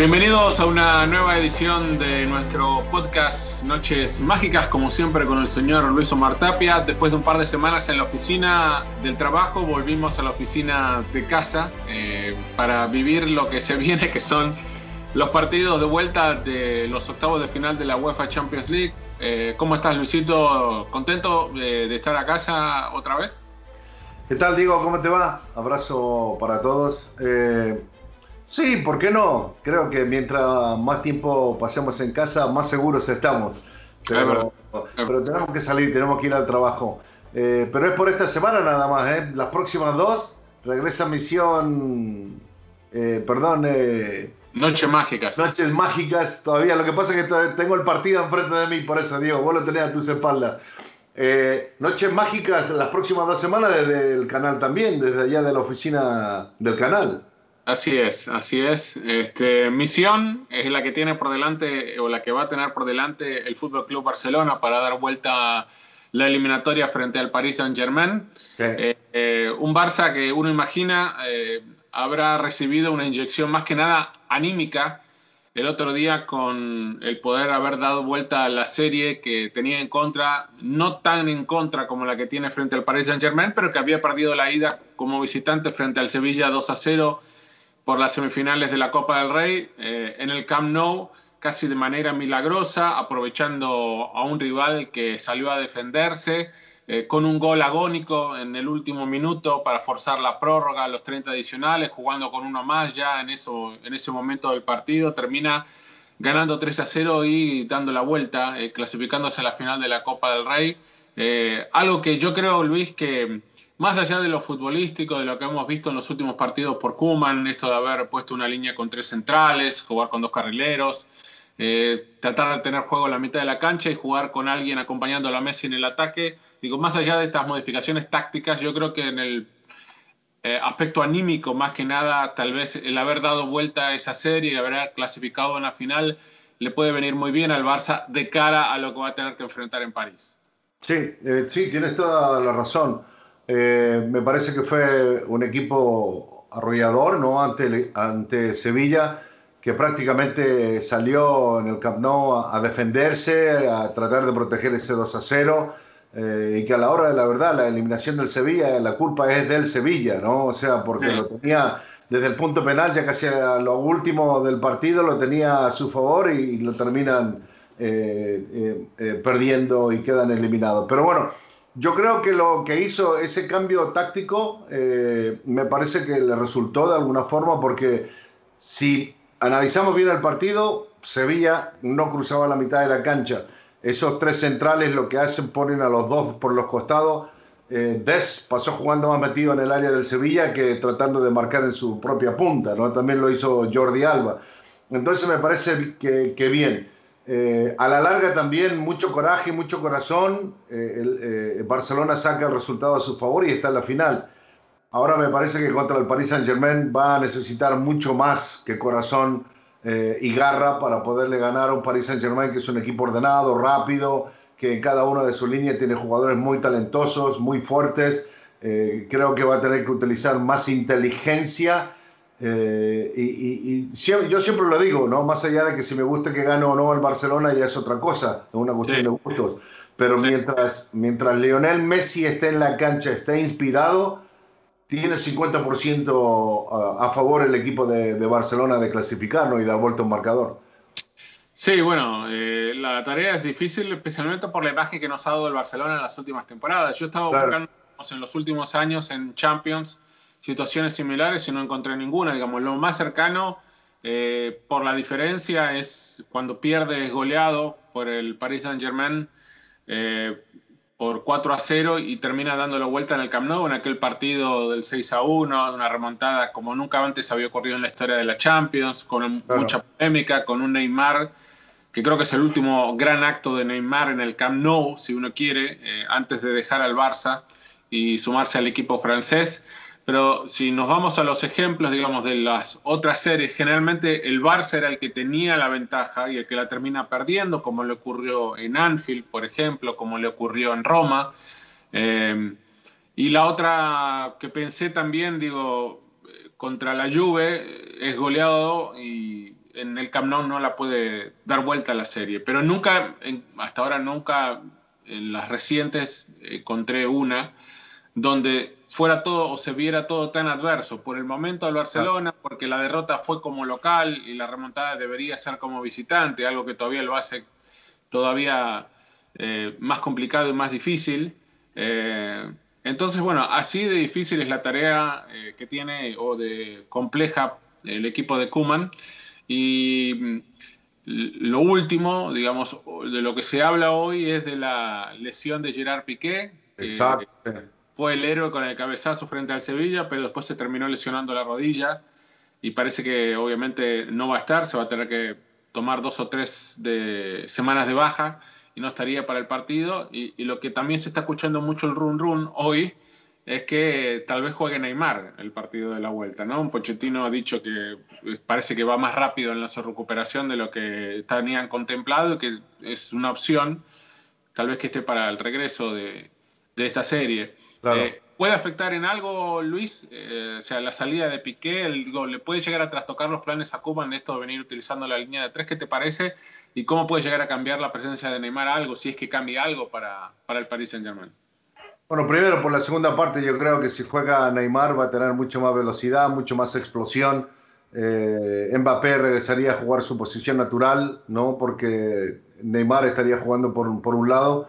Bienvenidos a una nueva edición de nuestro podcast Noches Mágicas, como siempre con el señor Luis Omar Tapia. Después de un par de semanas en la oficina del trabajo, volvimos a la oficina de casa eh, para vivir lo que se viene, que son los partidos de vuelta de los octavos de final de la UEFA Champions League. Eh, ¿Cómo estás, Luisito? ¿Contento de, de estar a casa otra vez? ¿Qué tal, Diego? ¿Cómo te va? Abrazo para todos. Eh, sí, ¿por qué no? Creo que mientras más tiempo pasemos en casa, más seguros estamos. Pero, pero tenemos que salir, tenemos que ir al trabajo. Eh, pero es por esta semana nada más, ¿eh? Las próximas dos regresa misión. eh, perdón. eh, Noches Mágicas. Noches mágicas todavía. Lo que pasa es que tengo el partido enfrente de mí, por eso, Diego, vos lo tenés a tus espaldas. Eh, noches mágicas las próximas dos semanas desde el canal también, desde allá de la oficina del canal. Así es, así es. Este, misión es la que tiene por delante o la que va a tener por delante el Fútbol Club Barcelona para dar vuelta la eliminatoria frente al Paris Saint Germain. Eh, eh, un Barça que uno imagina eh, habrá recibido una inyección más que nada anímica el otro día con el poder haber dado vuelta a la serie que tenía en contra, no tan en contra como la que tiene frente al Paris Saint Germain, pero que había perdido la ida como visitante frente al Sevilla 2 a 0 por las semifinales de la Copa del Rey eh, en el Camp Nou, casi de manera milagrosa, aprovechando a un rival que salió a defenderse eh, con un gol agónico en el último minuto para forzar la prórroga a los 30 adicionales, jugando con uno más ya en, eso, en ese momento del partido, termina ganando 3 a 0 y dando la vuelta, eh, clasificándose a la final de la Copa del Rey. Eh, algo que yo creo, Luis, que más allá de lo futbolístico, de lo que hemos visto en los últimos partidos por Kuman, esto de haber puesto una línea con tres centrales, jugar con dos carrileros, eh, tratar de tener juego en la mitad de la cancha y jugar con alguien acompañando a la Messi en el ataque. Digo, más allá de estas modificaciones tácticas, yo creo que en el eh, aspecto anímico, más que nada, tal vez el haber dado vuelta a esa serie y haber clasificado en la final le puede venir muy bien al Barça de cara a lo que va a tener que enfrentar en París. Sí, eh, sí, tienes toda la razón. Eh, me parece que fue un equipo arrollador ¿no? ante, ante Sevilla, que prácticamente salió en el Camp Nou a, a defenderse, a tratar de proteger ese 2 a 0. Eh, y que a la hora de la verdad, la eliminación del Sevilla, la culpa es del Sevilla, ¿no? O sea, porque Sí. lo tenía desde el punto penal, ya casi a lo último del partido, lo tenía a su favor y, lo terminan eh, perdiendo y quedan eliminados. Pero bueno, yo creo que lo que hizo ese cambio táctico eh, me parece que le resultó de alguna forma porque si analizamos bien el partido, Sevilla no cruzaba la mitad de la cancha. Esos tres centrales lo que hacen ponen a los dos por los costados eh, Des pasó jugando más metido en el área del Sevilla que tratando de marcar en su propia punta, ¿no? También lo hizo Jordi Alba. Entonces me parece que, que bien. Eh, a la larga también mucho coraje, mucho corazón. Eh, eh, Barcelona saca el resultado a su favor y está en la final. Ahora me parece que contra el Paris Saint Germain va a necesitar mucho más que corazón y garra para poderle ganar a un Paris Saint Germain que es un equipo ordenado, rápido, que en cada una de sus líneas tiene jugadores muy talentosos, muy fuertes. creo que va a tener que utilizar más inteligencia eh, y, yo siempre lo digo, ¿no? Más allá de que si me gusta que gane o no el Barcelona ya es otra cosa, es una cuestión de gustos. Pero mientras, mientras Lionel Messi esté en la cancha, esté inspirado, tiene 50% a, favor el equipo de, Barcelona de clasificar y dar vuelta un marcador. Sí, bueno, eh, la tarea es difícil, especialmente por la imagen que nos ha dado el Barcelona en las últimas temporadas. Yo estaba buscando en los últimos años en Champions situaciones similares y no encontré ninguna. Digamos, lo más cercano eh, por la diferencia es cuando pierde es goleado por el Paris Saint Germain eh, por 4 a 0 y termina dando la vuelta en el Camp Nou en aquel partido del 6 a 1, una remontada como nunca antes había ocurrido en la historia de la Champions, con mucha polémica, con un Neymar que creo que es el último gran acto de Neymar en el Camp Nou, si uno quiere, eh, antes de dejar al Barça y sumarse al equipo francés. Pero si nos vamos a los ejemplos, digamos, de las otras series, generalmente el Barça era el que tenía la ventaja y el que la termina perdiendo, como le ocurrió en Anfield, por ejemplo, como le ocurrió en Roma. Eh, y la otra que pensé también, digo, contra la Juve, es goleado y en el Camp Nou no la puede dar vuelta a la serie. Pero nunca, hasta ahora nunca, en las recientes, encontré una donde fuera todo o se viera todo tan adverso. Por el momento al Barcelona, porque la derrota fue como local y la remontada debería ser como visitante, algo que todavía lo hace todavía eh, más complicado y más difícil. Eh, entonces, bueno, así de difícil es la tarea eh, que tiene o de compleja el equipo de Kuman. Y mm, lo último, digamos, de lo que se habla hoy es de la lesión de Gerard Piqué. Exacto fue el héroe con el cabezazo frente al Sevilla, pero después se terminó lesionando la rodilla y parece que obviamente no va a estar, se va a tener que tomar dos o tres de, semanas de baja y no estaría para el partido. Y, lo que también se está escuchando mucho el run run hoy es que tal vez juegue Neymar el partido de la vuelta, ¿no? Un Pochettino ha dicho que parece que va más rápido en la recuperación de lo que tenían contemplado, que es una opción, tal vez que esté para el regreso de, de esta serie. Eh, ¿Puede afectar en algo, Luis? Eh, o sea, la salida de Piqué, ¿le puede llegar a trastocar los planes a Cuba en esto de venir utilizando la línea de tres? ¿Qué te parece? ¿Y cómo puede llegar a cambiar la presencia de Neymar algo, si es que cambia algo para, para el Paris Saint-Germain? Bueno, primero por la segunda parte, yo creo que si juega Neymar va a tener mucho más velocidad, mucho más explosión. Eh, Mbappé regresaría a jugar su posición natural, ¿no? Porque Neymar estaría jugando por, por un lado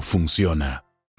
funciona.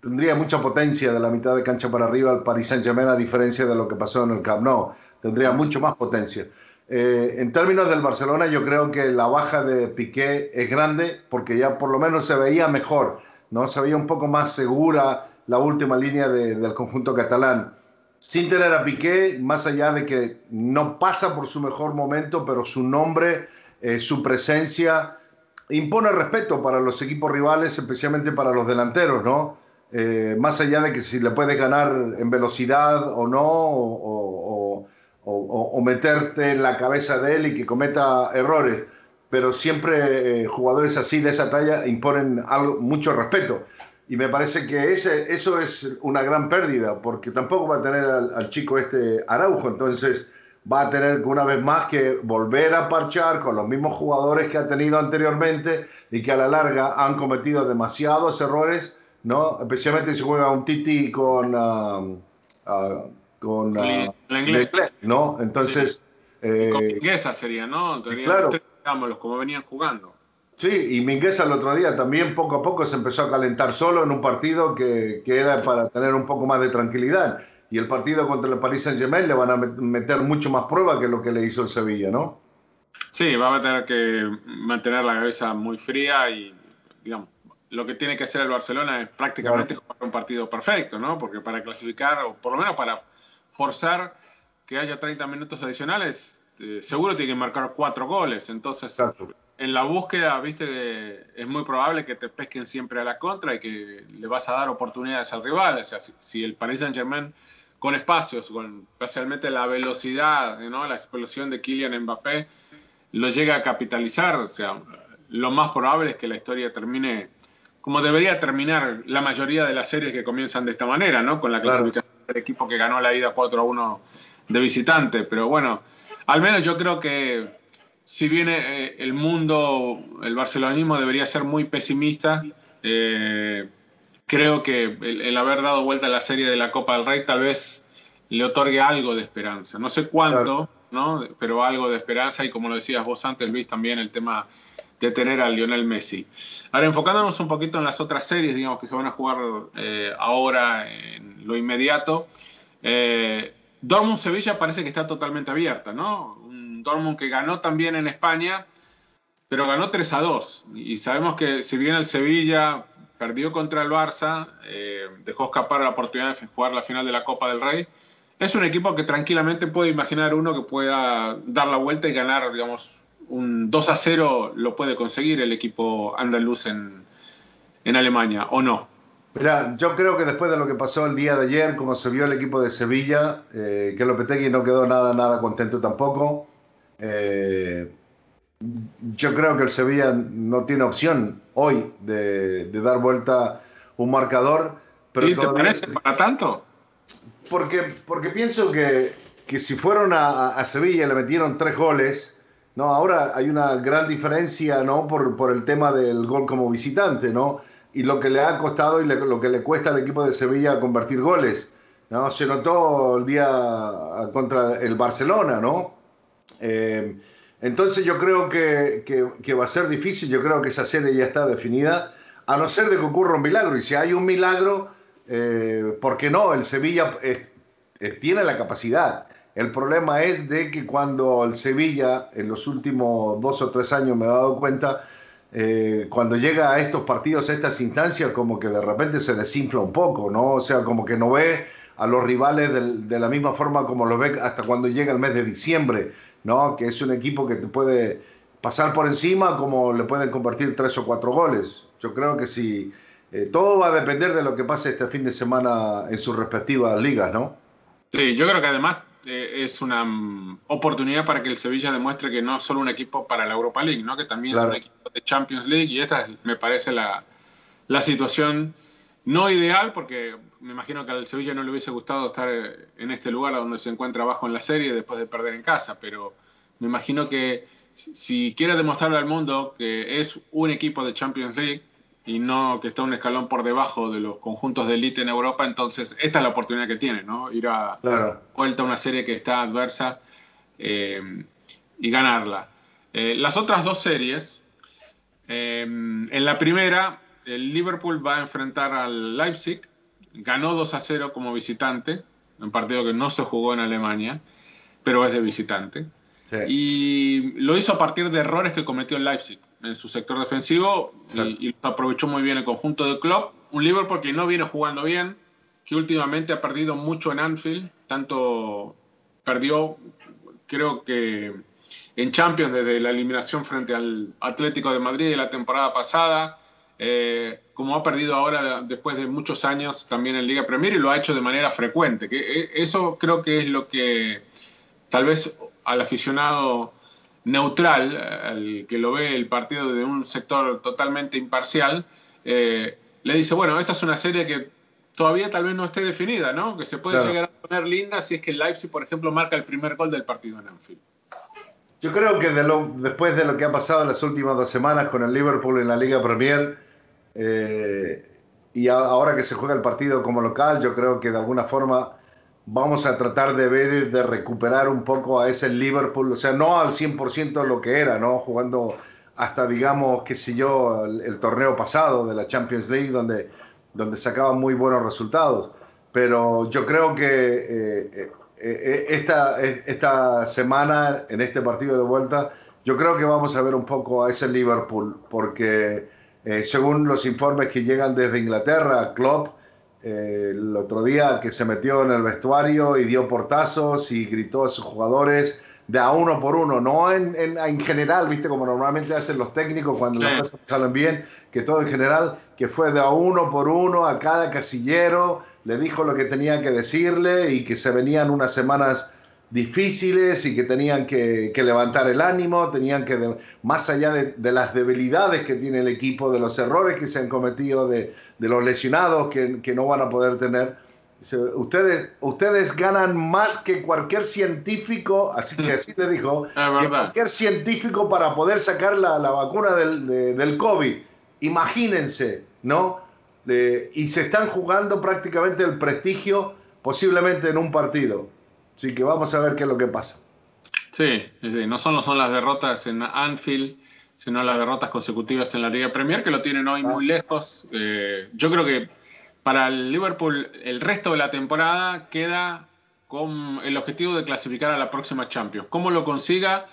tendría mucha potencia de la mitad de cancha para arriba el Paris Saint-Germain a diferencia de lo que pasó en el Camp Nou. Tendría mucho más potencia. Eh, en términos del Barcelona, yo creo que la baja de Piqué es grande porque ya por lo menos se veía mejor, ¿no? Se veía un poco más segura la última línea del conjunto catalán. Sin tener a Piqué, más allá de que no pasa por su mejor momento, pero su nombre, eh, su presencia, impone respeto para los equipos rivales, especialmente para los delanteros, ¿no? Eh, más allá de que si le puedes ganar en velocidad o no, o, meterte en la cabeza de él y que cometa errores, pero siempre eh, jugadores así de esa talla imponen mucho respeto. Y me parece que ese, eso es una gran pérdida, porque tampoco va a tener al chico este Araujo, entonces va a tener una vez más que volver a parchar con los mismos jugadores que ha tenido anteriormente y que a la larga han cometido demasiados errores, ¿no? Especialmente si juega un Titi con uh, uh, con uh, ¿no? Entonces eh, con Mingueza sería, ¿no? claro. como venían jugando. Sí, y Mingueza el otro día también poco a poco se empezó a calentar solo en un partido que, que era para tener un poco más de tranquilidad y el partido contra el Paris Saint-Germain le van a meter mucho más prueba que lo que le hizo el Sevilla, ¿no? Sí, va a tener que mantener la cabeza muy fría y, digamos, lo que tiene que hacer el Barcelona es prácticamente jugar un partido perfecto, ¿no? Porque para clasificar, o por lo menos para forzar que haya 30 minutos adicionales, eh, seguro tiene que marcar cuatro goles. Entonces, en la búsqueda, viste, es muy probable que te pesquen siempre a la contra y que le vas a dar oportunidades al rival. O sea, si, si el Paris Saint-Germain con espacios, con especialmente la velocidad, ¿no? la explosión de Kylian Mbappé, lo llega a capitalizar. O sea, lo más probable es que la historia termine como debería terminar la mayoría de las series que comienzan de esta manera, ¿no? Con la clasificación del equipo que ganó la ida 4 a 1 de visitante. Pero bueno, al menos yo creo que si bien eh, el mundo, el barcelonismo debería ser muy pesimista, eh, creo que el, haber dado vuelta a la serie de la Copa del Rey tal vez le otorgue algo de esperanza. No sé cuánto, ¿no? pero algo de esperanza y como lo decías vos antes, Luis, también el tema de tener a Lionel Messi. Ahora, enfocándonos un poquito en las otras series, digamos, que se van a jugar eh, ahora en lo inmediato. Eh, Dortmund-Sevilla parece que está totalmente abierta, ¿no? Un Dortmund que ganó también en España, pero ganó 3 a 2. Y sabemos que si bien el Sevilla perdió contra el Barça, eh, dejó escapar la oportunidad de jugar la final de la Copa del Rey. Es un equipo que tranquilamente puede imaginar uno que pueda dar la vuelta y ganar, digamos, un 2 a 0 lo puede conseguir el equipo andaluz en, en Alemania, ¿o no? Mira, yo creo que después de lo que pasó el día de ayer, como se vio el equipo de Sevilla, eh, que Lopetegui no quedó nada, nada contento tampoco. Eh, yo creo que el Sevilla no tiene opción hoy de, dar vuelta un marcador. Pero ¿Y te parece para tanto? Porque, porque pienso que, que si fueron a, Sevilla y le metieron tres goles, no, ahora hay una gran diferencia ¿no? por, por el tema del gol como visitante, ¿no? Y lo que le ha costado y lo que le cuesta al equipo de Sevilla convertir goles. ¿no? Se notó el día contra el Barcelona, ¿no? Eh, entonces yo creo que, que, va a ser difícil, yo creo que esa serie ya está definida, a no ser de que ocurra un milagro. Y si hay un milagro, eh, ¿por qué no? El Sevilla eh, eh, tiene la capacidad. El problema es de que cuando el Sevilla, en los últimos dos o tres años me he dado cuenta, cuando llega a estos partidos, a estas instancias, como que de repente se desinfla un poco, ¿no? O sea, como que no ve a los rivales de, de la misma forma como los ve hasta cuando llega el mes de diciembre ¿no? Que es un equipo que te puede pasar por encima como le pueden convertir tres o cuatro goles. Yo creo que sí. Eh, todo va a depender de lo que pase este fin de semana en sus respectivas ligas, ¿no? Sí, yo creo que además eh, es una mm, oportunidad para que el Sevilla demuestre que no es solo un equipo para la Europa League, ¿no? Que también es un equipo de Champions League y esta me parece la, la situación no ideal, porque me imagino que al Sevilla no le hubiese gustado estar en este lugar donde se encuentra abajo en la serie después de perder en casa, pero me imagino que si quiere demostrarle al mundo que es un equipo de Champions League y no que está un escalón por debajo de los conjuntos de élite en Europa, entonces esta es la oportunidad que tiene, ¿no? Ir a vuelta a una serie que está adversa eh, y ganarla. Eh, las otras dos series, eh, en la primera, el Liverpool va a enfrentar al Leipzig, ganó 2 a 0 como visitante, un partido que no se jugó en Alemania, pero es de visitante. Y lo hizo a partir de errores que cometió el Leipzig en su sector defensivo y, aprovechó muy bien el conjunto de Klopp. Un Liverpool que no viene jugando bien, que últimamente ha perdido mucho en Anfield, tanto perdió, creo que en Champions desde la eliminación frente al Atlético de Madrid de la temporada pasada, eh, como ha perdido ahora después de muchos años también en Liga Premier y lo ha hecho de manera frecuente. Que eh, eso creo que es lo que tal vez al aficionado neutral, al que lo ve el partido de un sector totalmente imparcial, eh, le dice, bueno, esta es una serie que todavía tal vez no esté definida, ¿no? Que se puede llegar a poner linda si es que el Leipzig, por ejemplo, marca el primer gol del partido en Anfield. Yo creo que después de lo que ha pasado en las últimas dos semanas con el Liverpool en la Liga Premier, eh, y ahora que se juega el partido como local, yo creo que de alguna forma vamos a tratar de ver, de recuperar un poco a ese Liverpool, o sea, no al 100% lo que era, ¿no? Jugando hasta, digamos, qué sé yo, el, torneo pasado de la Champions League, donde, donde sacaban muy buenos resultados. Pero yo creo que eh, eh, esta, esta semana, en este partido de vuelta, yo creo que vamos a ver un poco a ese Liverpool, porque según los informes que llegan desde Inglaterra, Klopp eh, el otro día que se metió en el vestuario y dio portazos y gritó a sus jugadores de a uno por uno, no en, en, general, viste, como normalmente hacen los técnicos cuando las cosas salen bien, que todo en general, que fue de a uno por uno a cada casillero, le dijo lo que tenía que decirle y que se venían unas semanas difíciles y que tenían que, levantar el ánimo, tenían que, más allá de, de, las debilidades que tiene el equipo, de los errores que se han cometido, de, de los lesionados que, que, no van a poder tener. Ustedes, ustedes ganan más que cualquier científico, así que así le dijo, que cualquier científico para poder sacar la, la vacuna del, del, COVID. Imagínense, ¿no? y se están jugando prácticamente el prestigio posiblemente en un partido. Así que vamos a ver qué es lo que pasa. Sí, sí, no solo son las derrotas en Anfield, sino las derrotas consecutivas en la Liga Premier, que lo tienen hoy muy lejos. Eh, yo creo que para el Liverpool el resto de la temporada queda con el objetivo de clasificar a la próxima Champions. ¿Cómo lo consiga?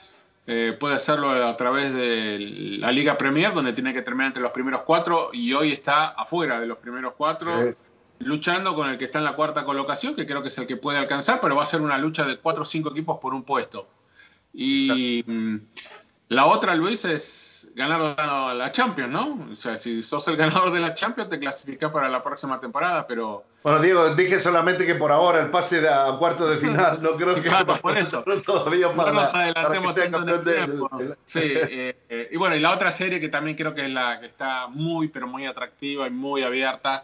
Eh, puede hacerlo a través de la Liga Premier, donde tiene que terminar entre los primeros cuatro y hoy está afuera de los primeros cuatro, luchando con el que está en la cuarta colocación, que creo que es el que puede alcanzar, pero va a ser una lucha de cuatro o cinco equipos por un puesto. Y la otra, Luis, es ganar la Champions, ¿no? O sea, si sos el ganador de la Champions, te clasificas para la próxima temporada, pero... Bueno, Diego, dije solamente que por ahora el pase a cuarto de final, no creo que... Claro, por esto. todavía para, no nos adelantemos tanto en Sí, eh, eh, y bueno, y la otra serie que también creo que es la que está muy, pero muy atractiva y muy abierta,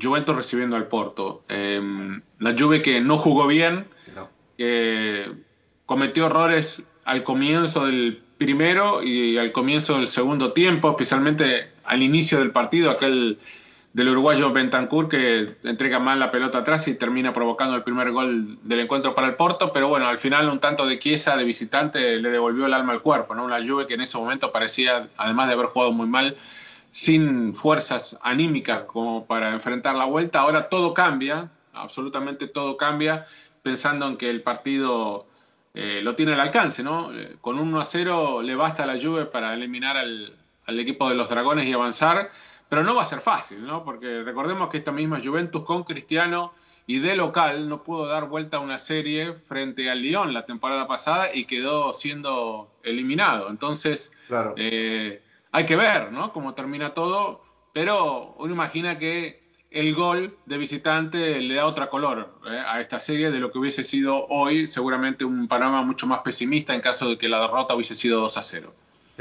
Juventus recibiendo al Porto. Eh, la Juve que no jugó bien, que cometió errores al comienzo del primero y al comienzo del segundo tiempo, especialmente al inicio del partido, aquel del uruguayo Bentancur que entrega mal la pelota atrás y termina provocando el primer gol del encuentro para el Porto, pero bueno, al final un tanto de Chiesa de visitante le devolvió el alma al cuerpo, ¿no? Una Juve que en ese momento parecía, además de haber jugado muy mal, sin fuerzas anímicas como para enfrentar la vuelta. Ahora todo cambia, absolutamente todo cambia, pensando en que el partido eh, lo tiene al alcance, ¿no? Eh, con un 1 a 0 le basta a la Juve para eliminar al, al, equipo de los Dragones y avanzar, pero no va a ser fácil, ¿no? Porque recordemos que esta misma Juventus con Cristiano y de local no pudo dar vuelta a una serie frente al Lyon la temporada pasada y quedó siendo eliminado. Entonces, claro. eh, hay que ver, ¿no? Cómo termina todo, pero uno imagina que el gol de visitante le da otra color ¿eh? a esta serie de lo que hubiese sido hoy, seguramente un panorama mucho más pesimista en caso de que la derrota hubiese sido 2 a 0.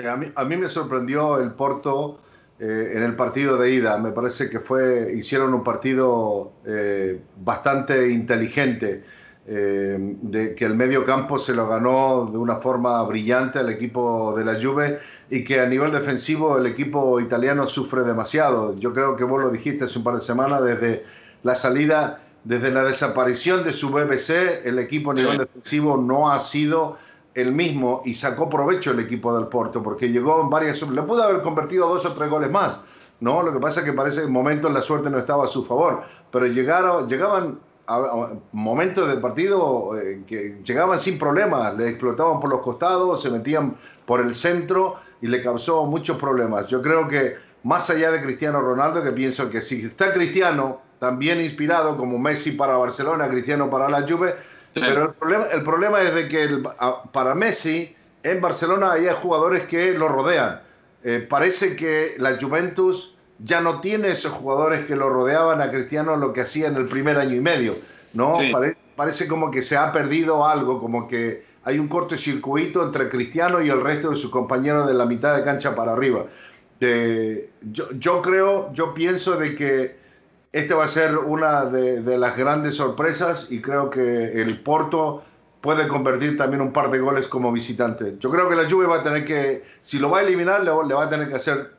A mí, a mí me sorprendió el Porto eh, en el partido de ida. Me parece que fue, hicieron un partido eh, bastante inteligente. Eh, de que el medio campo se lo ganó de una forma brillante al equipo de la Juve y que a nivel defensivo el equipo italiano sufre demasiado. Yo creo que vos lo dijiste hace un par de semanas, desde la salida, desde la desaparición de su BBC, el equipo a nivel defensivo no ha sido el mismo y sacó provecho el equipo del Porto porque llegó en varias... Le pudo haber convertido dos o tres goles más, ¿no? Lo que pasa es que parece que en momentos la suerte no estaba a su favor, pero llegaron, llegaban momentos del partido eh, que llegaban sin problemas, le explotaban por los costados, se metían por el centro y le causó muchos problemas. Yo creo que más allá de Cristiano Ronaldo, que pienso que si está Cristiano, también inspirado como Messi para Barcelona, Cristiano para la Juve, sí. pero el problema, el problema es de que el, para Messi en Barcelona hay jugadores que lo rodean. Eh, parece que la Juventus ya no tiene esos jugadores que lo rodeaban a Cristiano lo que hacía en el primer año y medio, ¿no? Sí. Pare, parece como que se ha perdido algo, como que hay un cortocircuito entre Cristiano y el resto de sus compañeros de la mitad de cancha para arriba. Eh, yo, yo, creo, yo pienso de que este va a ser una de, de, las grandes sorpresas y creo que el Porto puede convertir también un par de goles como visitante. Yo creo que la Juve va a tener que, si lo va a eliminar, le, le va a tener que hacer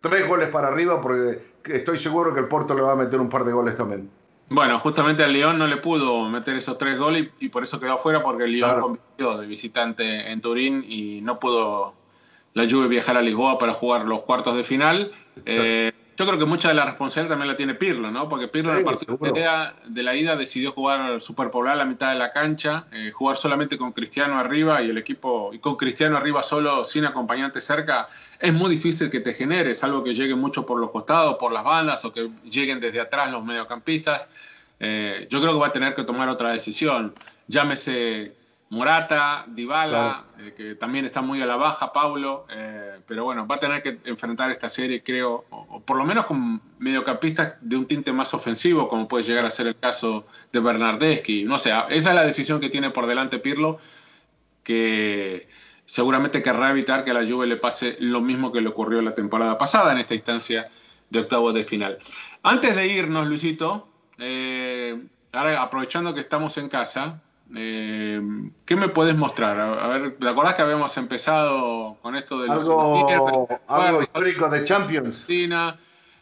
tres goles para arriba porque estoy seguro que el Porto le va a meter un par de goles también. Bueno, justamente al León no le pudo meter esos tres goles y, y por eso quedó afuera porque el León claro. compitió de visitante en Turín y no pudo la Juve viajar a Lisboa para jugar los cuartos de final. Eh, yo creo que mucha de la responsabilidad también la tiene Pirlo, ¿no? Porque Pirlo sí, en el partido de la ida decidió jugar superpolar a la mitad de la cancha, eh, jugar solamente con Cristiano arriba y el equipo, y con Cristiano arriba solo, sin acompañante cerca, es muy difícil que te genere, salvo que lleguen mucho por los costados, por las bandas, o que lleguen desde atrás los mediocampistas. Eh, yo creo que va a tener que tomar otra decisión. Llámese Morata, Dybala, claro. eh, que también está muy a la baja, Paulo, eh, pero bueno, va a tener que enfrentar esta serie, creo, o, o, por lo menos con mediocampistas de un tinte más ofensivo, como puede llegar a ser el caso de Bernardeschi. No sé, esa es la decisión que tiene por delante Pirlo, que seguramente querrá evitar que a la Juve le pase lo mismo que le ocurrió la temporada pasada en esta instancia de octavos de final. Antes de irnos, Luisito, eh, ahora aprovechando que estamos en casa, eh, ¿Qué me puedes mostrar? A ver, ¿te acordás que habíamos empezado con esto de los algo, algo histórico de Champions? Sí, bueno.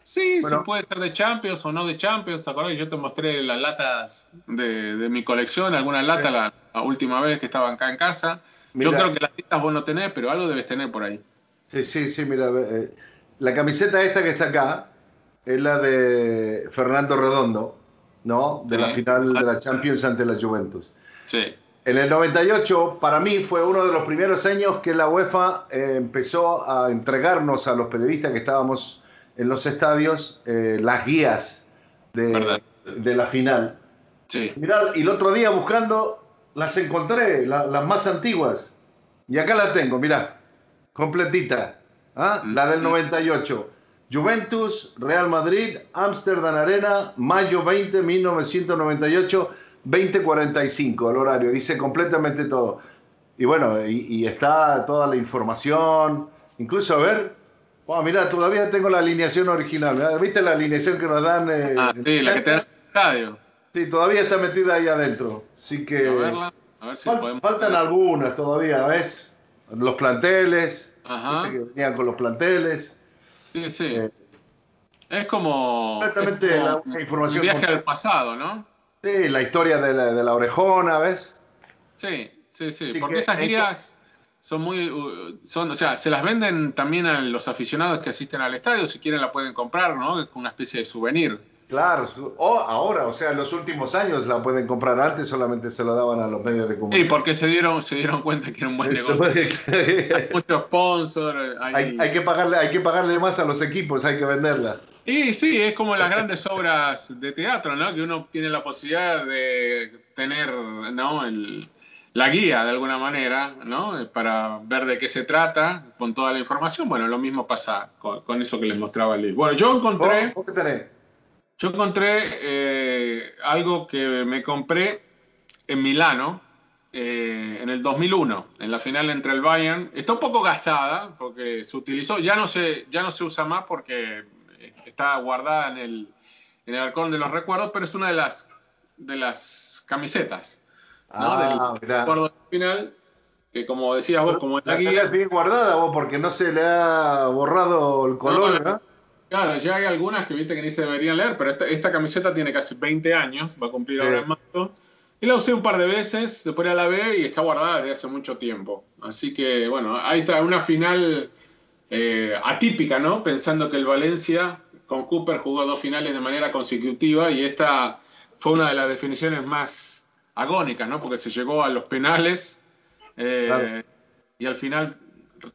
sí, puede ser de Champions o no de Champions. ¿Te acordás que yo te mostré las latas de, de mi colección? Algunas latas sí. la, la, última vez que estaban acá en casa. Yo creo que las latas vos no tenés, pero algo debes tener por ahí. Sí, sí, sí, mira. Eh, la camiseta esta que está acá es la de Fernando Redondo, ¿no? De sí. la final de la Champions ante la Juventus. Sí. En el 98, para mí, fue uno de los primeros años que la UEFA eh, empezó a entregarnos a los periodistas que estábamos en los estadios eh, las guías de, de, la final. Sí. Mirá, y el otro día buscando, las encontré, las más antiguas. Y acá la tengo, mirá, completita. ¿ah? La del 98. Juventus, Real Madrid, Amsterdam Arena, mayo 20, 1998, 2045, el horario, dice completamente todo. Y bueno, y, está toda la información, incluso a ver, oh, mira, todavía tengo la alineación original, ¿viste la alineación que nos dan? Eh, ah, sí, la que te dan en el estadio. Sí, todavía está metida ahí adentro, así que... A ver si faltan algunas todavía, ¿ves? Los planteles, Ajá. que venían con los planteles. Sí, sí. Eh, es como. Exactamente la, información. Un viaje al pasado, ¿no? Sí, la historia de la, de la orejona, ¿ves? Sí, sí, sí. porque esas guías son muy. Uh, son, o sea, se las venden también a los aficionados que asisten al estadio. Si quieren, la pueden comprar, ¿no? Es una especie de souvenir. Claro, o ahora, o sea, en los últimos años la pueden comprar antes, solamente se lo daban a los medios de comunicación. Y porque se dieron, se dieron cuenta que era un buen negocio. hay muchos sponsors. Hay... Hay, que pagarle, hay que pagarle más a los equipos, hay que venderla. Y sí, es como las grandes obras de teatro, ¿no? Que uno tiene la posibilidad de tener, ¿no? El, la guía de alguna manera, ¿no? Para ver de qué se trata con toda la información. Bueno, lo mismo pasa con, eso que les mostraba el Bueno, yo encontré. ¿Vos qué tenés? Yo encontré eh, algo que me compré en Milano eh, en el 2001, en la final entre el Bayern. Está un poco gastada porque se utilizó, ya no se, ya no se usa más porque está guardada en el, en el halcón de los recuerdos, pero es una de las, de las camisetas. ¿no? Ah, del recuerdo final, que como decías vos, como en la, guía. bien guardada vos porque no se le ha borrado el color, ¿no? Claro, ya hay algunas que viste que ni se deberían leer, pero esta, camiseta tiene casi 20 años, va a cumplir ahora en marzo. Y la usé un par de veces, después la ve y está guardada desde hace mucho tiempo. Así que, bueno, ahí está una final eh, atípica, ¿no? Pensando que el Valencia con Cooper jugó dos finales de manera consecutiva y esta fue una de las definiciones más agónicas, ¿no? Porque se llegó a los penales eh, y al final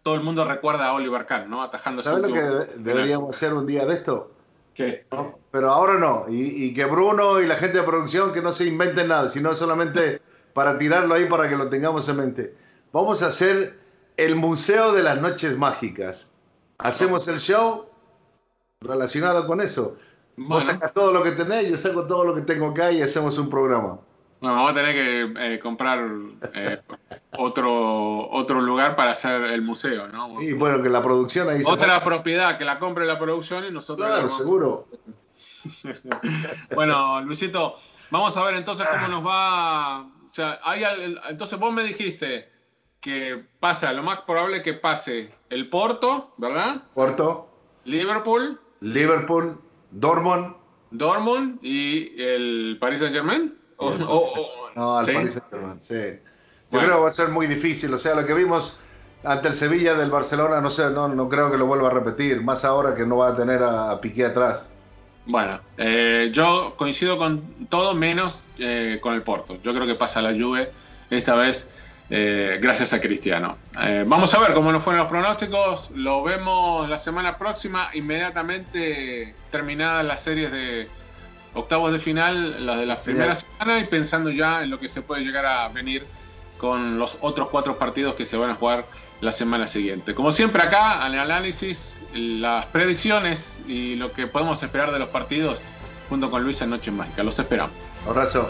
todo el mundo recuerda a Oliver Kahn, ¿no? Atajando ¿Sabes lo que deberíamos hacer un día de esto? ¿Qué? Pero ahora no. Y, que Bruno y la gente de producción que no se inventen nada, sino solamente para tirarlo ahí para que lo tengamos en mente. Vamos a hacer el Museo de las Noches Mágicas. Hacemos el show relacionado con eso. Vos sacas todo lo que tenés, yo saco todo lo que tengo acá y hacemos un programa. No, vamos a tener que eh, comprar eh, otro, otro lugar para hacer el museo, ¿no? Y bueno, que la producción ahí Otra propiedad, que la compre la producción y nosotros... Claro, seguro. bueno, Luisito, vamos a ver entonces cómo nos va... O sea, hay, entonces vos me dijiste que pasa, lo más probable que pase el Porto, ¿verdad? Porto. Liverpool. Liverpool, Dortmund. Dortmund y el Paris Saint Germain. no, al Paris Saint Germain, sí. Yo creo que va a ser muy difícil. O sea, lo que vimos ante el Sevilla del Barcelona, no sé, no, no creo que lo vuelva a repetir. Más ahora que no va a tener a, Piqué atrás. Bueno, eh, yo coincido con todo menos eh, con el Porto. Yo creo que pasa la Juve esta vez eh, gracias a Cristiano. vamos a ver cómo nos fueron los pronósticos. Lo vemos la semana próxima, inmediatamente terminadas las series de octavos de final, las de la primera semana y pensando ya en lo que se puede llegar a venir con los otros cuatro partidos que se van a jugar la semana siguiente. Como siempre acá, el análisis, las predicciones y lo que podemos esperar de los partidos junto con Luis en Noche Mágica. Los esperamos. Abrazo.